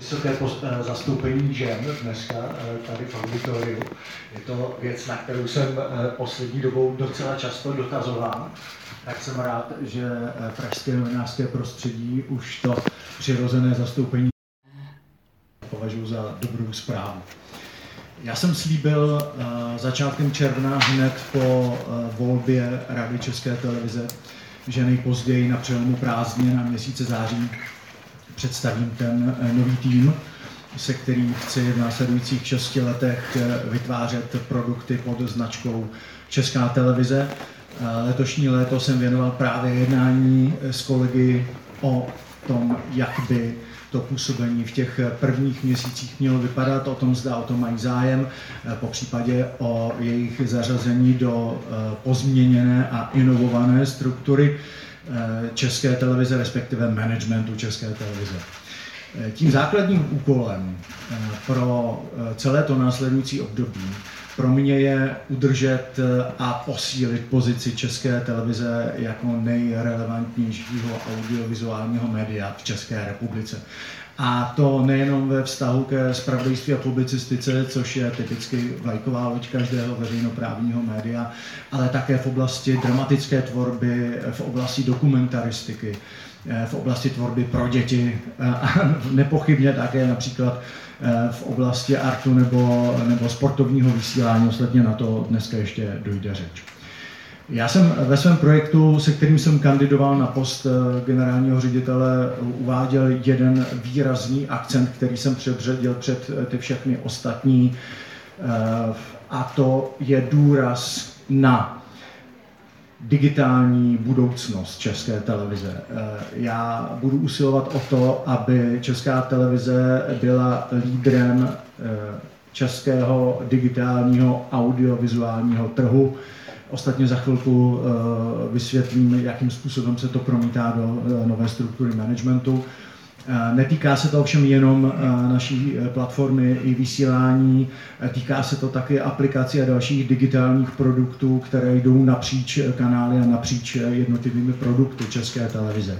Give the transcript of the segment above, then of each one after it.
vysoké eh, zastoupení žen dneska eh, tady v auditoriu. Je to věc, na kterou jsem eh, poslední dobou docela často dotazován. Tak jsem rád, že pražské novinářské prostředí už to přirozené zastoupení považuji za dobrou zprávu. Já jsem slíbil začátkem června hned po volbě Rady České televize, že nejpozději na přelomu prázdně na měsíce září představím ten eh, nový tým, se kterým chci v následujících šesti letech eh, vytvářet produkty pod značkou Česká televize. Eh, letošní léto jsem věnoval právě jednání s kolegy o tom, jak by to působení v těch prvních měsících mělo vypadat, o tom zda o tom mají zájem, po případě o jejich zařazení do pozměněné a inovované struktury české televize, respektive managementu české televize. Eh, tím základním úkolem eh, pro celé to následující období pro mě je udržet a posílit pozici české televize jako nejrelevantnějšího audiovizuálního média v České republice. A to nejenom ve vztahu ke spravodajství a publicistice, což je typicky vlajková loď každého veřejnoprávního média, ale také v oblasti dramatické tvorby, v oblasti dokumentaristiky, eh, v oblasti tvorby pro děti a nepochybně také například eh, v oblasti artu nebo, nebo sportovního vysílání. Ostatně na to dneska ještě dojde řeč. Já jsem ve svém projektu, se kterým jsem kandidoval na post eh, generálního ředitele, uváděl jeden výrazný akcent, který jsem předřadil před eh, ty všechny ostatní, eh, a to je důraz na digitální budoucnost české televize. Já budu usilovat o to, aby česká televize byla lídrem českého digitálního audiovizuálního trhu, Ostatně za chvilku eh, vysvětlím, jakým způsobem se to promítá do eh, nové struktury managementu. Eh, netýká se to ovšem jenom naší platformy i vysílání, týká se to také aplikací a dalších digitálních produktů, které jdou napříč kanály a napříč jednotlivými produkty České televize.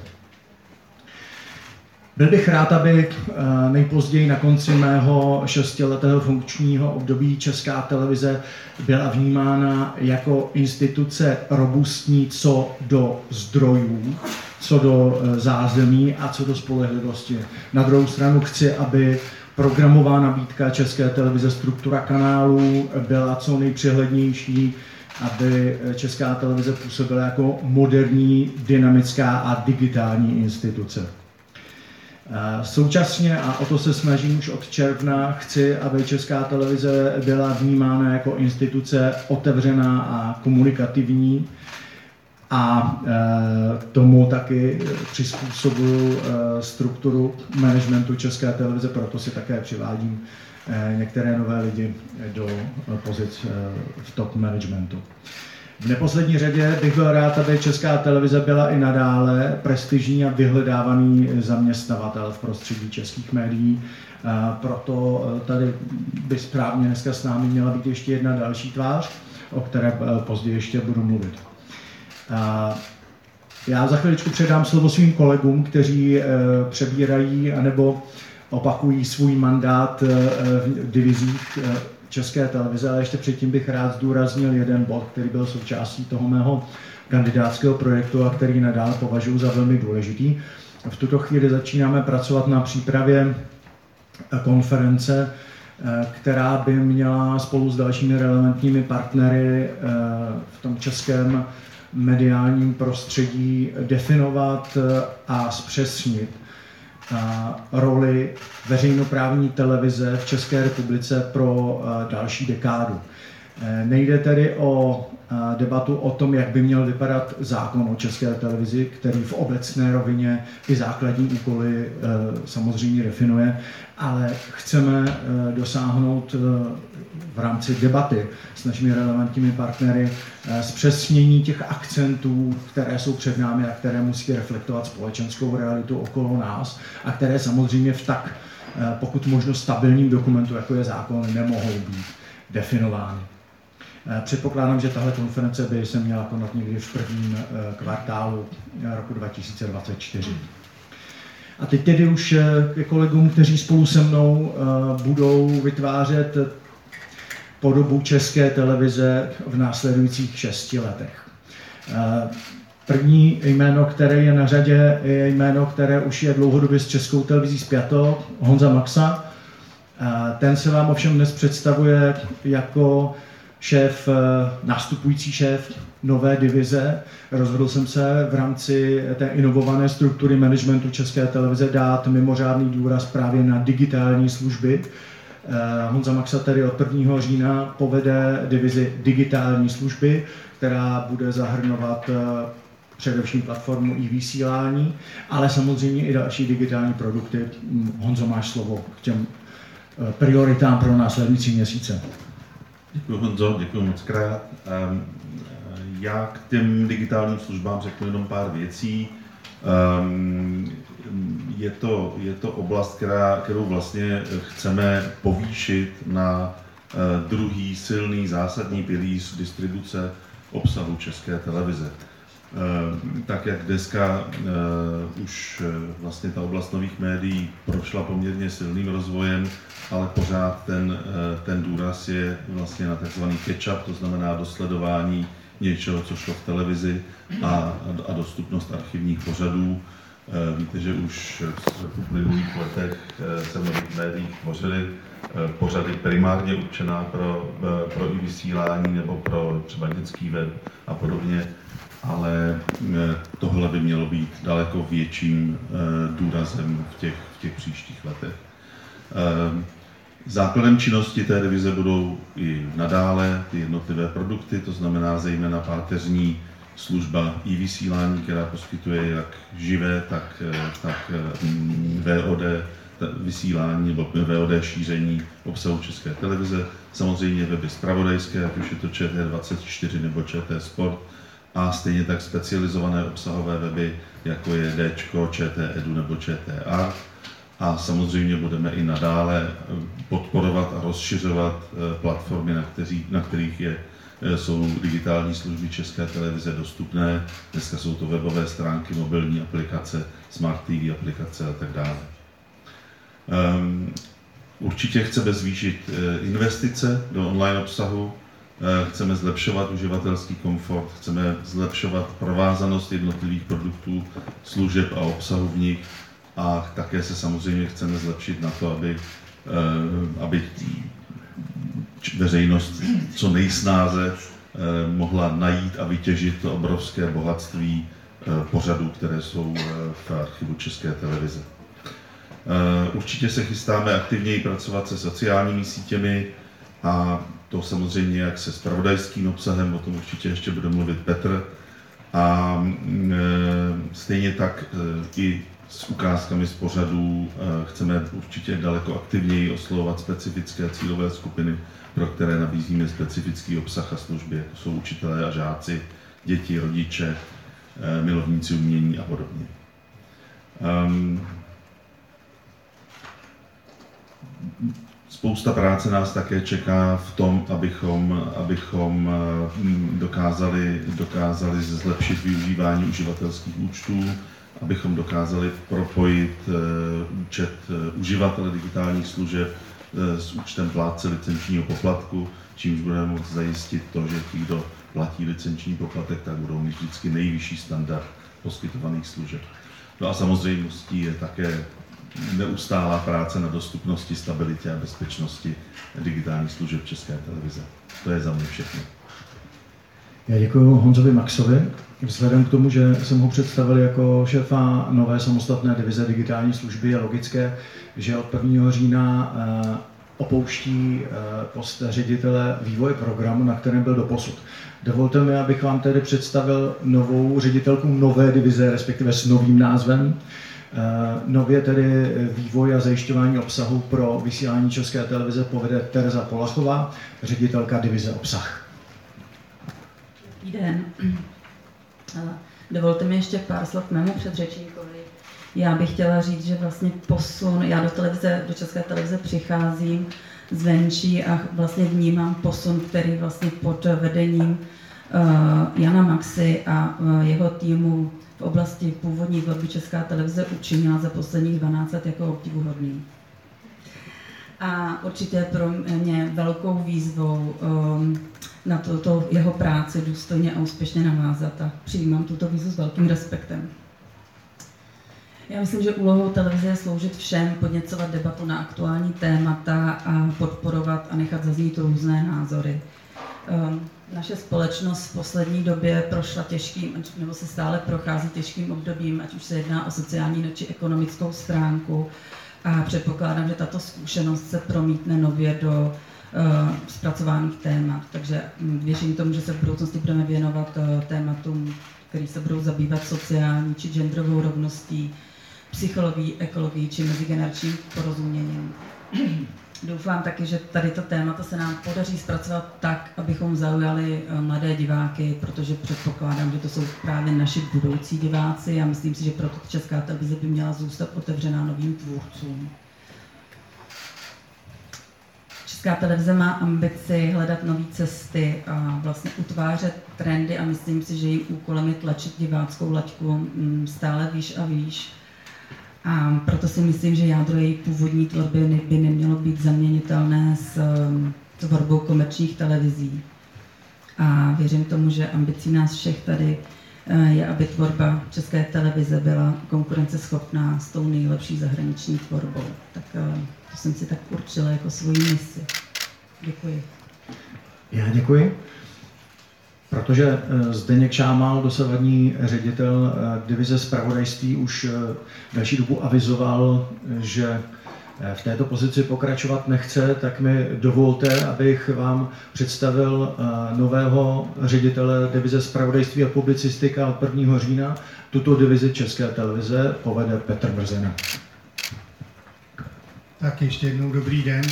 Byl bych rád, aby eh, nejpozději na konci mého šestiletého funkčního období Česká televize byla vnímána jako instituce robustní co do zdrojů, co do eh, zázemí a co do spolehlivosti. Na druhou stranu chci, aby programová nabídka České televize, struktura kanálů byla co nejpřehlednější, aby Česká televize působila jako moderní, dynamická a digitální instituce. Současně, a o to se snažím už od června, chci, aby Česká televize byla vnímána jako instituce otevřená a komunikativní a e, tomu taky přizpůsobuju e, strukturu managementu České televize, proto si také přivádím některé nové lidi do pozic v top managementu. V neposlední řadě bych byl rád, aby Česká televize byla i nadále prestižní a vyhledávaný zaměstnavatel v prostředí českých médií. Proto e, tady by správně dneska s námi měla být ještě jedna další tvář, o které e, později ještě budu mluvit. Já za chviličku předám slovo svým kolegům, kteří e, přebírají anebo opakují svůj mandát v divizích České televize, ale ještě předtím bych rád zdůraznil jeden bod, který byl součástí toho mého kandidátského projektu a který nadále považuji za velmi důležitý. V tuto chvíli začínáme pracovat na přípravě konference, která by měla spolu s dalšími relevantními partnery eh, v tom českém mediálním prostředí definovat a zpřesnit roli veřejnoprávní televize v České republice pro eh, další dekádu. Eh, nejde tedy o eh, debatu o tom, jak by měl vypadat zákon o české televizi, který v obecné rovině i základní úkoly samozřejmě definuje, ale chceme dosáhnout v rámci debaty s našimi relevantními partnery zpřesnění těch akcentů, které jsou před námi a které musí reflektovat společenskou realitu okolo nás a které samozřejmě v tak pokud možno stabilním dokumentu, jako je zákon, nemohou být definovány. Eh, předpokládám, že tahle konference by se měla konat někdy v prvním eh, kvartálu roku 2024. A teď tedy už ke kolegům, kteří spolu se mnou budou vytvářet podobu české televize v následujících šesti letech. První jméno, které je na řadě, je jméno, které už je dlouhodobě s českou televizí zpěto, Honza Maxa. Ten se vám ovšem dnes představuje jako šéf, nastupující šéf nové divize. Rozhodl jsem se v rámci té inovované struktury managementu České televize dát mimořádný důraz právě na digitální služby. Honza Maxa tedy od 1. října povede divizi digitální služby, která bude zahrnovat především platformu i vysílání, ale samozřejmě i další digitální produkty. Honzo, máš slovo k těm eh, prioritám pro následující měsíce. Děkuji Honzo, děkuji moc krát. Ehm, já k těm digitálním službám řeknu jenom pár věcí. Ehm, je to, je to oblast, která, kterou vlastně chceme povýšit na eh, druhý silný zásadní pilíř distribuce obsahu České televize. Eh, tak jak dneska uh, už uh, vlastně ta oblast nových médií prošla poměrně silným rozvojem, ale pořád ten, ten důraz je vlastně na takzvaný catch-up, to znamená dosledování něčeho, co šlo v televizi a, a dostupnost archivních pořadů. Víte, že už v uplynulých letech se v nových médiích tvořily pořady primárně určená pro, pro i vysílání nebo pro třeba dětský web a podobně ale eh, tohle by mělo být daleko větším eh, důrazem v těch, v těch příštích letech. Eh, základem činnosti té divize budou i nadále ty jednotlivé produkty, to znamená zejména páteřní služba i vysílání, která poskytuje jak živé, tak, tak VOD vysílání nebo VOD šíření obsahu České televize. Samozřejmě weby zpravodajské, ať už je to ČT24 nebo ČT Sport, a stejně tak specializované obsahové weby, jako je D, ČT Edu nebo ČTA. A samozřejmě budeme i nadále eh, podporovat a rozšiřovat eh, platformy, na, kteří, na kterých je, eh, jsou digitální služby České televize dostupné. Dneska jsou to webové stránky, mobilní aplikace, smart TV aplikace a tak dále. Um, určitě chceme zvýšit investice do online obsahu, chceme zlepšovat uživatelský komfort, chceme zlepšovat provázanost jednotlivých produktů, služeb a obsahu v nich a také se samozřejmě chceme zlepšit na to, aby, eh, aby veřejnost co nejsnáze eh, mohla najít a vytěžit to obrovské bohatství pořadů, které jsou v archivu České televize. Určitě se chystáme aktivněji pracovat se sociálními sítěmi a to samozřejmě jak se spravodajským obsahem, o tom určitě ještě bude mluvit Petr. A mm, e, stejně tak e, i s ukázkami z pořadů e, chceme určitě daleko aktivněji oslovovat specifické cílové skupiny, pro které nabízíme specifický obsah a služby, jako jsou učitelé a žáci, děti, rodiče, milovníci umění a podobně. Um, Spousta práce nás také čeká v tom, abychom, abychom eh, dokázali, dokázali zlepšit využívání uživatelských účtů, abychom dokázali propojit eh, účet eh, uživatele digitálních služeb s účtem plátce licenčního poplatku, čímž budeme moct zajistit to, že ti, kdo platí licenční poplatek, tak budou mít vždycky nejvyšší standard poskytovaných služeb. No a samozřejmostí je také neustálá práce na dostupnosti, stabilitě a bezpečnosti digitálních služeb České televize. To je za mě všechno. Já děkuji Honzovi Maxovi. Vzhledem k tomu, že jsem ho představil jako šéfa nové samostatné divize digitální služby, je logické, že od 1. října eh, opouští eh, post ředitele vývoje programu, na kterém byl doposud. Dovolte mi, abych vám tedy představil novou ředitelku nové divize, respektive s novým názvem. Eh, nově tedy vývoj a zajišťování obsahu pro vysílání České televize povede Tereza Polachová, ředitelka divize obsah. Den. Eh, dovolte mi ještě pár slov k mému předřečníkovi. Já bych chtěla říct, že vlastně posun, já do televize, do České televize přicházím zvenčí a vlastně vnímám posun, který vlastně pod vedením Jana Maxi a jeho týmu v oblasti původní tvorby Česká televize učinila za posledních 12 let jako obdivuhodný. A určitě pro mě velkou výzvou um, na to, to jeho práci důstojně a úspěšně navázat a přijímám tuto výzvu s velkým respektem. Já myslím, že úlohou televize je sloužit všem, podněcovat debatu na aktuální témata a podporovat a nechat zaznít různé názory. Um, naše společnost v poslední době prošla těžkým, nebo se stále prochází těžkým obdobím, ať už se jedná o sociální či ekonomickou stránku. A předpokládám, že tato zkušenost se promítne nově do uh, zpracovaných témat. Takže hm, věřím tomu, že se v budoucnosti budeme věnovat uh, tématům, které se budou zabývat sociální či genderovou rovností, psychologií, ekologií či mezigeneračním porozuměním. Doufám taky, že tady to téma se nám podaří zpracovat tak, abychom zaujali eh, mladé diváky, protože předpokládám, že to jsou právě naši budoucí diváci a myslím si, že proto Česká televize by měla zůstat otevřená novým tvůrcům. Česká televize má ambici hledat nové cesty a vlastně utvářet trendy a myslím si, že jejím úkolem je tlačit diváckou laťku mm, stále výš a výš a proto si myslím, že jádro její původní tvorby by nemělo být zaměnitelné s um, tvorbou komerčních televizí. A věřím tomu, že ambicí nás všech tady uh, je, aby tvorba české televize byla konkurenceschopná s tou nejlepší zahraniční tvorbou. Tak uh, to jsem si tak určila jako svoji misi. Děkuji. Já děkuji. Protože eh, Zdeněk Šámal, dosavadní ředitel eh, divize zpravodajství, už eh, další dobu avizoval, že v této pozici pokračovat nechce, tak mi dovolte, abych vám představil nového ředitele divize zpravodajství a publicistika od 1. října. Tuto divizi České televize povede Petr Brzena. Tak ještě jednou dobrý den.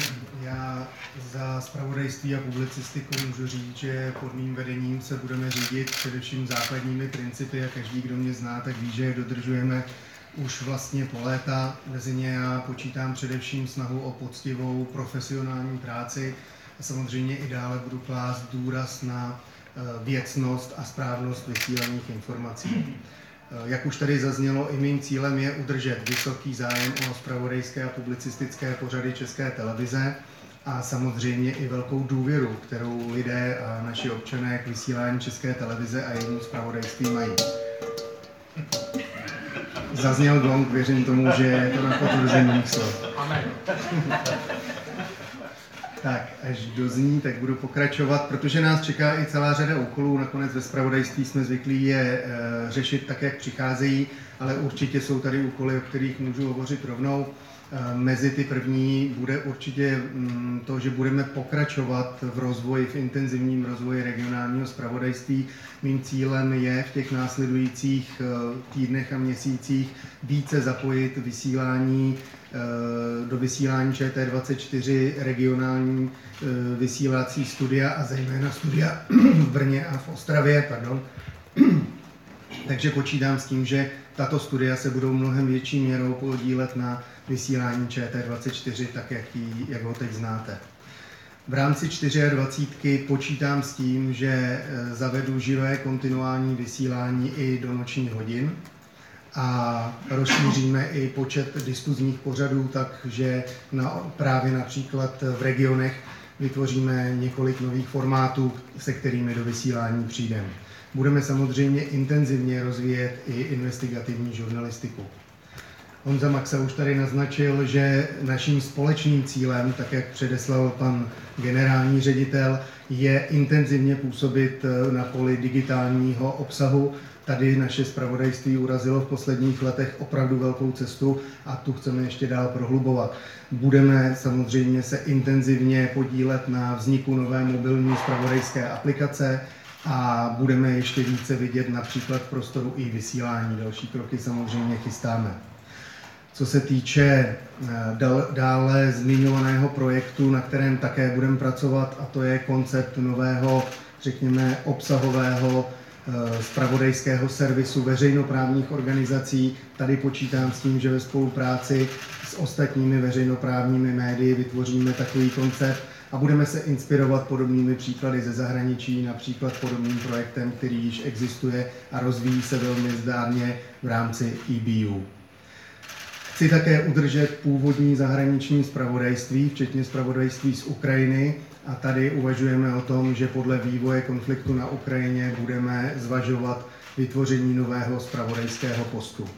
Za spravodajství a publicistiku můžu říct, že pod mým vedením se budeme řídit především základními principy a každý, kdo mě zná, tak ví, že je dodržujeme už vlastně po léta. Mezi ně já počítám především snahu o poctivou profesionální práci a samozřejmě i dále budu klást důraz na eh, věcnost a správnost vysílaných informací. Eh, jak už tady zaznělo, i mým cílem je udržet vysoký zájem o spravodajské a publicistické pořady České televize a samozřejmě i velkou důvěru, kterou lidé a naši občané k vysílání České televize a jejímu zpravodajství mají. Zazněl gong, věřím tomu, že je to na potvrzení mých slov. Tak, až dozní, tak budu pokračovat, protože nás čeká i celá řada úkolů. Nakonec ve spravodajství jsme zvyklí je e, řešit tak, jak přicházejí, ale určitě jsou tady úkoly, o kterých můžu hovořit rovnou. Eh, mezi ty první bude určitě mm, to, že budeme pokračovat v rozvoji, v intenzivním rozvoji regionálního spravodajství. Mým cílem je v těch následujících eh, týdnech a měsících více zapojit vysílání eh, do vysílání ČT24 regionální vysílací studia a zejména studia v Brně a v Ostravě. Pardon. Takže počítám s tím, že tato studia se budou mnohem větší měrou podílet na vysílání ČT24, tak jak, jí, jak ho teď znáte. V rámci 24 počítám s tím, že eh, zavedu živé kontinuální vysílání i do nočních hodin a rozšíříme i počet diskuzních pořadů, takže na, právě například v regionech vytvoříme několik nových formátů, se kterými do vysílání přijdeme. Budeme samozřejmě intenzivně rozvíjet i investigativní žurnalistiku. Honza Maxa už tady naznačil, že naším společným cílem, tak jak předeslal pan generální ředitel, je intenzivně působit eh, na poli digitálního obsahu. Tady naše zpravodajství urazilo v posledních letech opravdu velkou cestu a tu chceme ještě dál prohlubovat. Budeme samozřejmě se intenzivně podílet na vzniku nové mobilní zpravodajské aplikace, a budeme ještě více vidět například v prostoru i vysílání. Další kroky samozřejmě chystáme. Co se týče eh, dále zmiňovaného projektu, na kterém také budeme pracovat, a to je koncept nového, řekněme, obsahového spravodajského eh, servisu veřejnoprávních organizací. Tady počítám s tím, že ve spolupráci s ostatními veřejnoprávními médii vytvoříme takový koncept a budeme se inspirovat podobnými příklady ze zahraničí, například podobným projektem, který již existuje a rozvíjí se velmi zdárně v rámci EBU. Chci také udržet původní zahraniční spravodajství, včetně spravodajství z Ukrajiny, a tady uvažujeme o tom, že podle vývoje konfliktu na Ukrajině budeme zvažovat vytvoření nového spravodajského postu.